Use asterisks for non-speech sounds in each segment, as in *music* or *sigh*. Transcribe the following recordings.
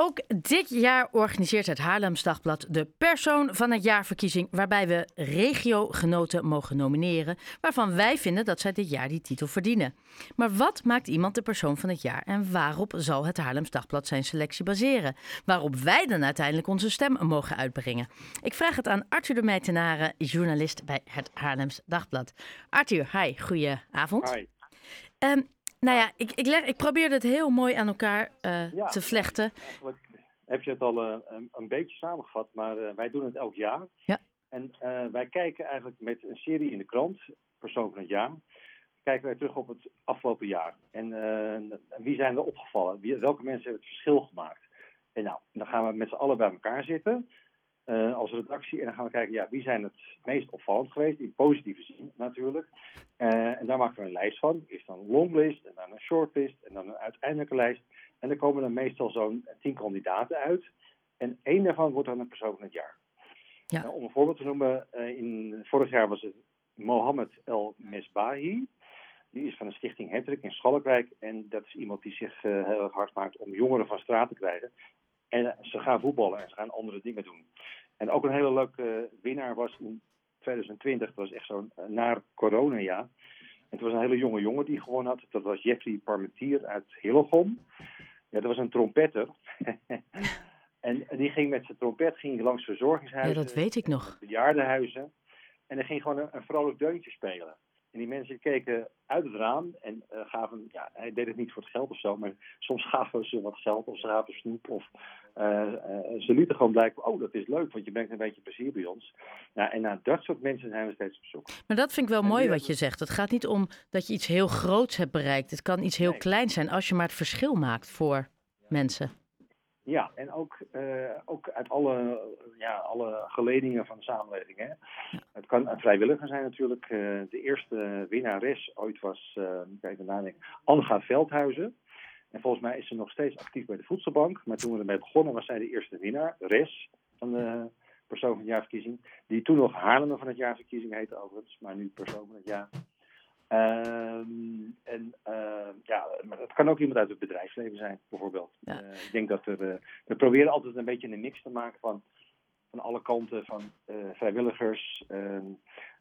Ook dit jaar organiseert het Haarlems Dagblad de Persoon van het Jaarverkiezing, waarbij we regiogenoten mogen nomineren, waarvan wij vinden dat zij dit jaar die titel verdienen. Maar wat maakt iemand de Persoon van het Jaar en waarop zal het Haarlems Dagblad zijn selectie baseren? Waarop wij dan uiteindelijk onze stem mogen uitbrengen? Ik vraag het aan Arthur de Meitenaren, journalist bij het Haarlems Dagblad. Arthur, hi, goeie avond. Hi. Um, nou ja, ik, ik, leg, ik probeer het heel mooi aan elkaar uh, Ja. te vlechten. Eigenlijk heb je het al eh, een, een beetje samengevat, maar eh, wij doen het elk jaar. Ja. En eh, wij kijken eigenlijk met een serie in de krant, Persoon van het Jaar, kijken wij terug op het afgelopen jaar. En eh, wie zijn er opgevallen? Wie, welke mensen hebben het verschil gemaakt? En nou, dan gaan we met z'n allen bij elkaar zitten eh, als redactie en dan gaan we kijken, ja, wie zijn het meest opvallend geweest, in positieve zin natuurlijk. Eh, en daar maken we een lijst van. Eerst dan een longlist en dan een shortlist en dan een uiteindelijke lijst. En dan komen er meestal zo'n tien kandidaten uit. En één daarvan wordt dan een persoon van het jaar. Ja. Nou, om een voorbeeld te noemen, eh, in, vorig jaar was het Mohammed El Mesbahi. Die is van de stichting Hendrik in Schalkwijk. En dat is iemand die zich heel erg hard maakt om jongeren van straat te krijgen. En ze gaan voetballen en ze gaan andere dingen doen. En ook een hele leuke eh, winnaar was in 2020. Dat was echt zo'n uh, naar corona-jaar. En het was een hele jonge jongen die gewonnen had. Dat was Jeffrey Parmentier uit Hillegom. Ja, dat was een trompetter. *laughs* en die ging met zijn trompet ging langs verzorgingshuizen. Ja, dat weet ik nog. Bejaardenhuizen. En hij ging gewoon een, een vrolijk deuntje spelen. Mensen keken uit het raam en uh, gaven, ja, hij deed het niet voor het geld of zo, maar soms gaven ze wat geld of ze gaven snoep of uh, uh, ze lieten gewoon blijken, oh dat is leuk, want je brengt een beetje plezier bij ons. Nou, en naar dat soort mensen zijn we steeds op zoek. Maar dat vind ik wel en mooi wat je zegt. Het gaat niet om dat je iets heel groots hebt bereikt. Het kan iets heel nee. kleins zijn als je maar het verschil maakt voor mensen. Ja, en ook, uh, ook uit alle, ja, alle geledingen van de samenleving. Hè. Ja. Het kan een vrijwilliger zijn natuurlijk. Uh, de eerste winnares ooit was, uh, kijk nadenken, Anga Veldhuizen. En volgens mij is ze nog steeds actief bij de Voedselbank. Maar toen we ermee begonnen was zij de eerste winnaar, res van de persoon van het jaarverkiezing. Die toen nog Haarlemmer van het jaarverkiezing heette overigens, maar nu persoon van het jaar. Um, en uh, ja, maar het kan ook iemand uit het bedrijfsleven zijn, bijvoorbeeld. Ja. Uh, ik denk dat er, uh, we proberen altijd een beetje een mix te maken van, van alle kanten, van vrijwilligers.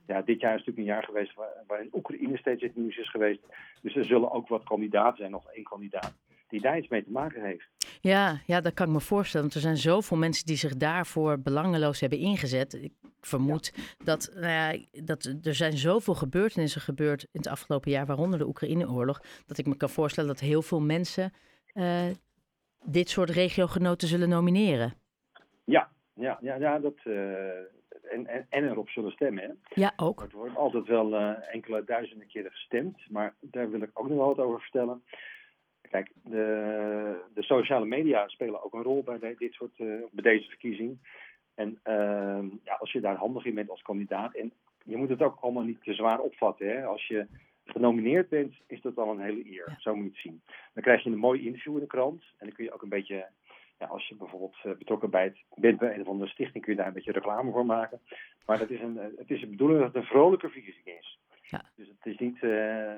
ja, dit jaar is natuurlijk een jaar geweest waar, waarin Oekraïne steeds het nieuws is geweest. Dus er zullen ook wat kandidaten zijn, nog één kandidaat, die daar iets mee te maken heeft. Ja, ja, dat kan ik me voorstellen. Want er zijn zoveel mensen die zich daarvoor belangeloos hebben ingezet. Ik vermoed ja. dat, nou dat er zijn zoveel gebeurtenissen gebeurd in het afgelopen jaar, waaronder de Oekraïne-oorlog, dat ik me kan voorstellen dat heel veel mensen uh, dit soort regiogenoten zullen nomineren. Ja, ja, ja, ja dat, uh, en, en, en erop zullen stemmen. Hè? Ja, ook. Het wordt altijd wel uh, enkele duizenden keren gestemd, maar daar wil ik ook nog wel wat over vertellen. Kijk, de, de sociale media spelen ook een rol bij de, dit soort, uh, bij deze verkiezing. En uh, ja, als je daar handig in bent als kandidaat, en je moet het ook allemaal niet te zwaar opvatten. Hè? Als je genomineerd bent, is dat al een hele eer. Zo moet je het zien. Dan krijg je een mooi interview in de krant. En dan kun je ook een beetje, ja, als je bijvoorbeeld uh, betrokken bij het, bent bij een of andere stichting, kun je daar een beetje reclame voor maken. Maar dat is een, het is de bedoeling dat het een vrolijke verkiezing is. Ja. Dus het is niet. Uh,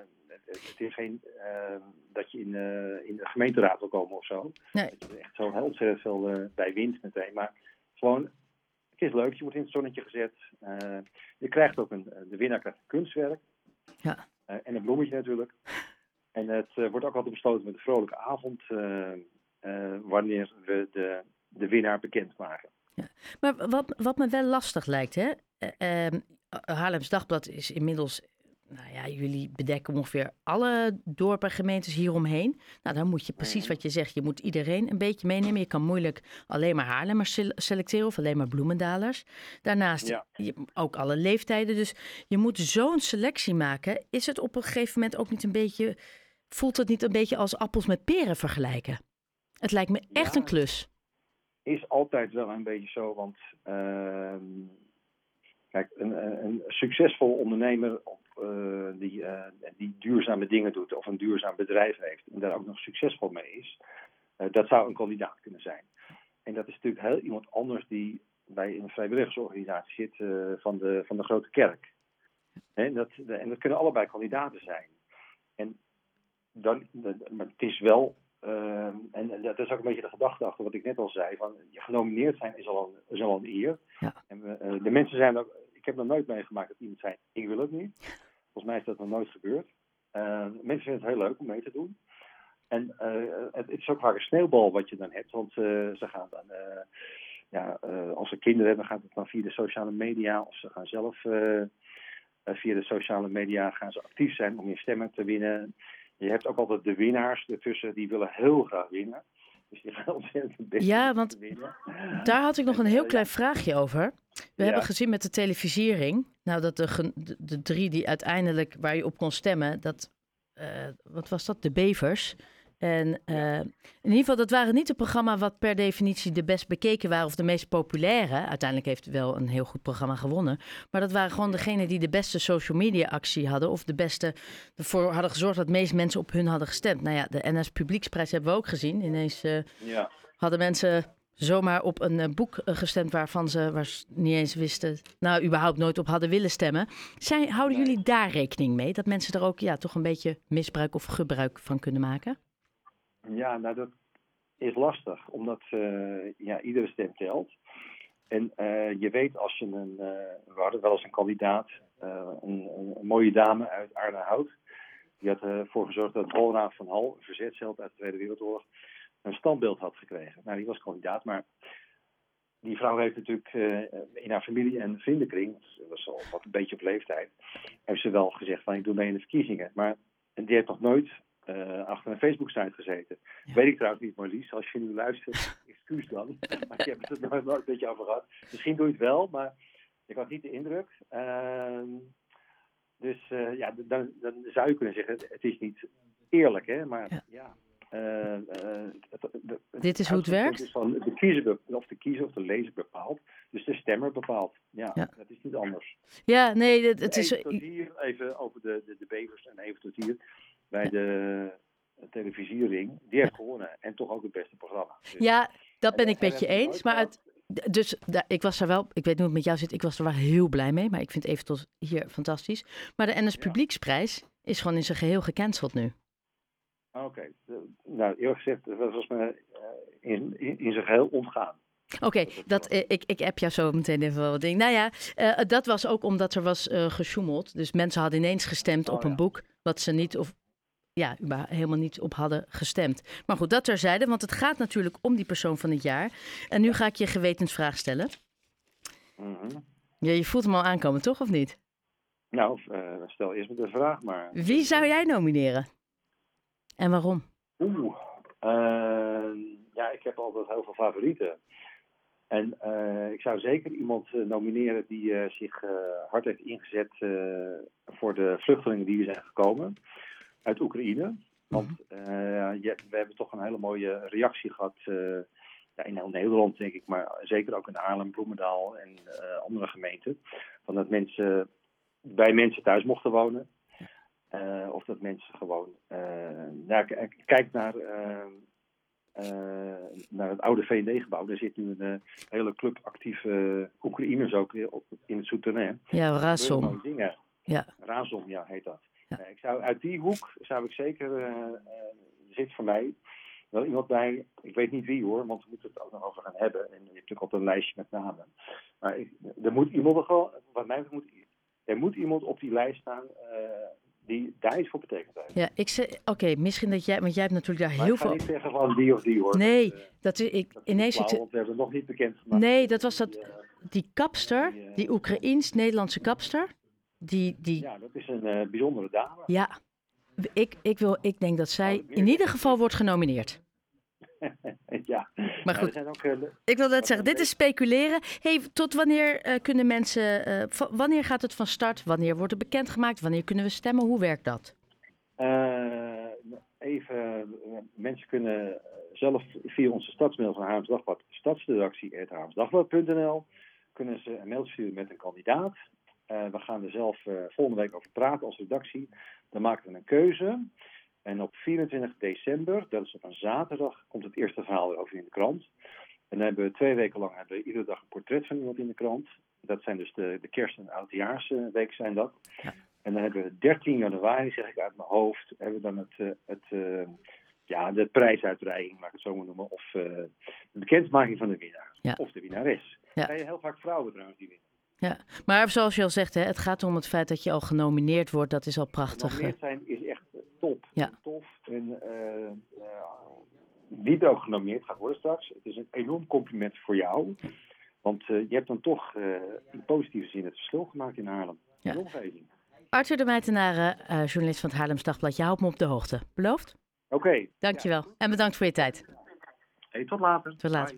het is geen uh, dat je in, uh, in de gemeenteraad wil komen of zo. Nee. Dat je er echt zo heel ontzettend veel bij wint meteen. Maar gewoon, is leuk. Je wordt in het zonnetje gezet. je krijgt ook een, de winnaar krijgt een kunstwerk. Ja. en een bloemetje natuurlijk. En het wordt ook altijd besloten met een vrolijke avond. wanneer we de, de winnaar bekendmaken. Ja. Maar wat, wat me wel lastig lijkt, hè? Uh, Haarlems Dagblad is inmiddels nou ja, jullie bedekken ongeveer alle dorpen en gemeentes hieromheen. Nou, dan moet je precies wat je zegt. Je moet iedereen een beetje meenemen. Je kan moeilijk alleen maar Haarlemmers selecteren of alleen maar Bloemendalers. Daarnaast ja. je, ook alle leeftijden. Dus je moet zo'n selectie maken. Is het op een gegeven moment ook niet een beetje... Voelt het niet een beetje als appels met peren vergelijken? Het lijkt me echt ja, een klus. Is altijd wel een beetje zo, want... Uh, kijk, een, een succesvol ondernemer uh, die, uh, die duurzame dingen doet of een duurzaam bedrijf heeft en daar ook nog succesvol mee is, uh, dat zou een kandidaat kunnen zijn. En dat is natuurlijk heel iemand anders die bij een vrijwilligersorganisatie zit van, de, van de grote kerk. En dat, en dat kunnen allebei kandidaten zijn. En dan, maar het is wel en dat is ook een beetje de gedachte achter wat ik net al zei. Van, genomineerd zijn is al een, is al een eer. Ja. En we, de mensen zijn ook... Ik heb nog nooit meegemaakt dat iemand zei, ik wil het niet. Volgens mij is dat nog nooit gebeurd. Ehm, mensen vinden het heel leuk om mee te doen. En het, het, is ook vaak een sneeuwbal wat je dan hebt. Want ze gaan dan ja, uh, als ze kinderen hebben, gaat het dan via de sociale media. Of ze gaan zelf uh, via de sociale media gaan ze actief zijn om je stemmen te winnen. Je hebt ook altijd de winnaars ertussen, die willen heel graag winnen. Dus die gaan ontzettend best Ja, want daar had ik nog een heel klein vraagje over. We ja. hebben gezien met de televisiering, nou dat de, de, de, drie die uiteindelijk waar je op kon stemmen, dat, uh, wat was dat, de bevers. En uh, in ieder geval, dat waren niet de programma wat per definitie de best bekeken waren of de meest populaire. Uiteindelijk heeft wel een heel goed programma gewonnen. Maar dat waren gewoon degenen die de beste social media actie hadden. Of de beste ervoor hadden gezorgd dat de meeste mensen op hun hadden gestemd. Nou ja, de NS Publieksprijs hebben we ook gezien. Ineens uh, ja. hadden mensen zomaar op een uh, boek gestemd waarvan ze waar niet eens wisten, nou überhaupt nooit op hadden willen stemmen. Zijn, houden jullie daar rekening mee? Dat mensen er ook ja, toch een beetje misbruik of gebruik van kunnen maken? Ja, nou dat is lastig, omdat uh, ja, iedere stem telt. En uh, je weet als je een, uh, we hadden wel eens een kandidaat, een, een, mooie dame uit Arnhem-Hout. Die had ervoor gezorgd dat Holraad van Hal, een verzetsheld uit de Tweede Wereldoorlog, een standbeeld had gekregen. Nou, die was kandidaat, maar die vrouw heeft natuurlijk in haar familie en vriendenkring, dat was al wat een beetje op leeftijd, heeft ze wel gezegd van ik doe mee in de verkiezingen. Maar die heeft nog nooit uh, achter een Facebook-site gezeten. Ja. Weet ik trouwens niet, Marlies. Als je nu luistert, *laughs* excuus dan. *laughs* maar je hebt het er nooit een beetje over gehad. Misschien doe je het wel, maar ik had niet de indruk. Uh, dus uh, ja, dan, dan, zou je kunnen zeggen, het, is niet eerlijk, hè. Maar ja... ja het, de, Dit is hoe het werkt? Is van de kiezer, of de kiezer of de lezer bepaalt. Dus de stemmer bepaalt. Ja, ja. dat is niet anders. Ja, nee, het, het is... Even tot hier, even over de, de, de bevers en even tot hier bij de televisiering, die heeft gewonnen. En toch ook het beste programma. Dus, ja, dat ben ik met je eens. Maar dus ik was er wel, ik weet niet hoe het met jou zit, ik was er wel heel blij mee. Maar ik vind even tot hier fantastisch. Maar de NS Publieksprijs is gewoon in zijn geheel gecanceld nu. Oké, okay. nou eerlijk gezegd, dat was me in, in, in zijn geheel ontgaan. Oké, okay, dat, eh, ik, ik heb jou zo meteen even wat ding. Nou ja, uh, dat was ook omdat er was uh, gesjoemeld. Dus mensen hadden ineens gestemd oh, op een ja. boek wat ze niet of ja, helemaal niet op hadden gestemd. Maar goed, dat terzijde, want het gaat natuurlijk om die persoon van het jaar. En nu ga ik je gewetensvraag stellen. Mm -hmm. ja, je voelt hem al aankomen, toch, of niet? Nou, uh, stel eerst met de vraag maar. Wie zou jij nomineren? En waarom? Oeh, uh, ja, ik heb altijd heel veel favorieten. En uh, ik zou zeker iemand nomineren die zich hard heeft ingezet voor de vluchtelingen die hier zijn gekomen uit Oekraïne. Want uh, je, we hebben toch een hele mooie reactie gehad uh, ja, in heel Nederland, denk ik, maar zeker ook in Haarlem, Bloemendaal en uh, andere gemeenten. Van dat mensen bij mensen thuis mochten wonen. of dat mensen gewoon. ja, kijk naar, naar het oude VND-gebouw. Daar zit nu een hele club actieve Oekraïners ook in het Souterrain. Ja, Razom. Ja. Razom, ja, heet dat. Ja. ik zou, uit die hoek zou ik zeker, uh, zit voor mij wel iemand bij, ik weet niet wie hoor, want we moeten het ook nog over gaan hebben. En je hebt natuurlijk altijd een lijstje met namen. Maar ik, er moet iemand gewoon, wat mij moet, er moet iemand op die lijst staan die daar iets voor betekent. Ja, ik zeg, oké, okay, misschien dat jij, want jij hebt natuurlijk daar maar heel veel... ik ga niet zeggen van die of die hoor. Nee, dat is, ik, dat ineens... Want we hebben het nog niet bekend gemaakt. Nee, dat was dat, die kapster, die, die Oekraïens-Nederlandse kapster. Die, die... Ja, dat is een uh, bijzondere dame. Ja, ik, ik, wil, ik denk dat zij in ieder geval wordt genomineerd. *laughs* ja, maar goed. Ook, uh, ik wil net zeggen, dit is speculeren. Hey, tot wanneer uh, kunnen mensen, wanneer gaat het van start? Wanneer wordt het bekendgemaakt? Wanneer kunnen we stemmen? Hoe werkt dat? even, mensen kunnen zelf via onze stadsmail van Haams Dagblad, stadsredactie.haamsdagblad.nl, kunnen ze een mail sturen met een kandidaat. Uh, we gaan er zelf uh, volgende week over praten als redactie. Dan maken we een keuze. En op 24 december, dat is op een zaterdag, komt het eerste verhaal erover in de krant. En dan hebben we twee weken lang hebben we iedere dag een portret van iemand in de krant. Dat zijn dus de, de kerst- en oudejaarsweek zijn dat. Ja. En dan hebben we 13 januari, zeg ik uit mijn hoofd, hebben we dan het, het uh, ja, de prijsuitreiking, laat ik het zo maar noemen. Of eh, de bekendmaking van de winnaar. Ja. Of de winnares. Ja. Ja. heel vaak vrouwen trouwens die winnen. Ja, maar zoals je al zegt, hè, het gaat om het feit dat je al genomineerd wordt. Dat is al prachtig. Genomineerd zijn is echt top. Ja. Tof. En eh, eh, wie er ook genomineerd gaat worden straks. Het is een enorm compliment voor jou. Want eh, je hebt dan toch eh, in positieve zin het verschil gemaakt in Haarlem. Ja. De omgeving. Arthur de Meitenaren, eh, journalist van het Haarlems Dagblad. Je houdt me op de hoogte. Beloofd? Oké. Dankjewel. En bedankt voor je tijd. Hey, tot later. Tot later.